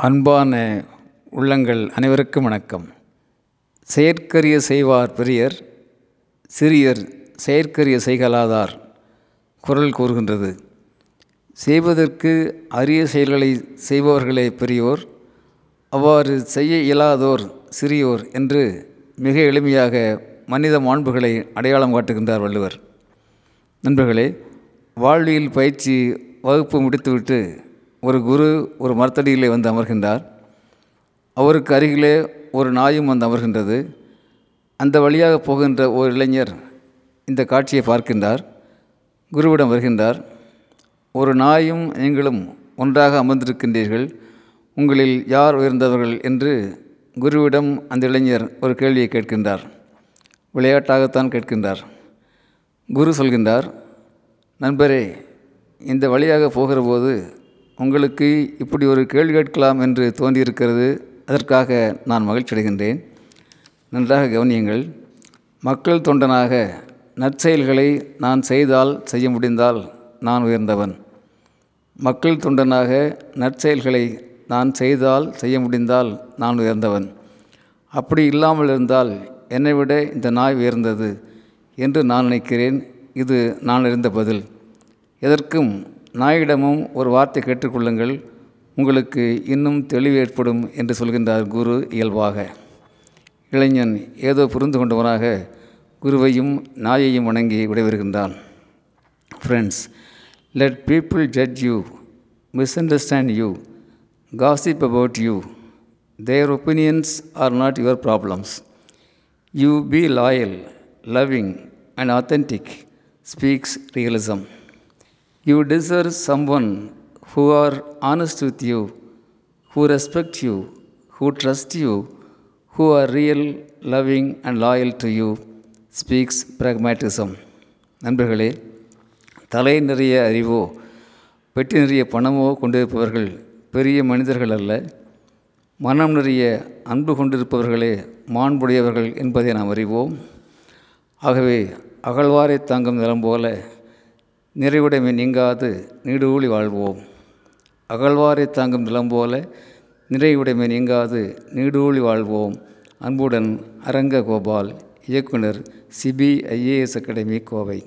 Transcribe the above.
அன்பான உள்ளங்கள் அனைவருக்கும் வணக்கம். செயற்கரிய செய்வார் பெரியர் சிறியர் செயற்கரிய செய்கலாதார் குரல் கூறுகின்றது. செய்வதற்கு அரிய செயல்களை செய்பவர்களே பெரியோர் அவ்வாறு செய்ய இயலாதோர் சிறியோர் என்று மிக எளிமையாக மனித மாண்புகளை அடையாளம் காட்டுகின்றார் வள்ளுவர். நண்பர்களே வாழ்வியல் பயிற்சி வகுப்பு முடித்துவிட்டு ஒரு குரு ஒரு மரத்தடியிலே வந்து அமர்கின்றார். அவருக்கு அருகிலே ஒரு நாயும் வந்து அமர்கின்றது. அந்த வழியாக போகின்ற ஒரு இளைஞர் இந்த காட்சியை பார்க்கின்றார். குருவிடம் வருகின்றார் ஒரு நாயும் நீங்களும் ஒன்றாக அமர்ந்திருக்கின்றீர்கள். உங்களில் யார் உயர்ந்தவர்கள்? என்று குருவிடம் அந்த இளைஞர் ஒரு கேள்வியை கேட்கின்றார். விளையாட்டாகத்தான் கேட்கின்றார். குரு சொல்கின்றார் நண்பரே இந்த வழியாக போகிற போது உங்களுக்கு இப்படி ஒரு கேள்வி கேட்கலாம் என்று தோன்றியிருக்கிறது அதற்காக நான் மகிழ்ச்சி அடைகின்றேன் நன்றாக கவனியுங்கள் மக்கள் தொண்டனாக நற்செயல்களை நான் செய்தால் செய்ய முடிந்தால் நான் உயர்ந்தவன். மக்கள் தொண்டனாக நற்செயல்களை நான் செய்தால் செய்ய முடிந்தால் நான் உயர்ந்தவன். அப்படி இல்லாமல் இருந்தால் என்னை விட இந்த நாய் உயர்ந்தது என்று நான் நினைக்கிறேன். இது நான் அறிந்த பதில். எதற்கும் நாயிடமும் ஒரு வார்த்தை கேட்டுக்கொள்ளுங்கள். உங்களுக்கு இன்னும் தெளிவு ஏற்படும் என்று சொல்கின்றார் குரு இயல்பாக. இளைஞன் ஏதோ புரிந்து கொண்டவனாக குருவையும் நாயையும் வணங்கி விடைபெறுகின்றான். Friends let people judge you misunderstand you gossip about you their opinions are not your problems you be loyal loving and authentic speaks realism you deserve someone who are honest with you, who respect you, who trust you, who are real, loving, and loyal to you, speaks pragmatism. நண்பர்களே தலை நிறைய அறிவோ பெட்டி நிறைய பணமோ கொண்டிருப்பவர்கள் பெரிய மனிதர்கள் அல்ல மனம் நிறைய அன்பு கொண்டிருப்பவர்களே மாண்புடையவர்கள் என்பதை நாம் அறிவோம் ஆகவே அகழ்வாரை தாங்கும் நிலம் போல நிறைவுடைமை நீங்காது நீடூழி வாழ்வோம். அகழ்வாரை தாங்கும் நிலம் போல நிறைவுடைமை நீங்காது நீடூழி வாழ்வோம். அன்புடன் அரங்க கோபால் இயக்குனர் சிபிஐஏஎஸ் அகாடமி கோவை.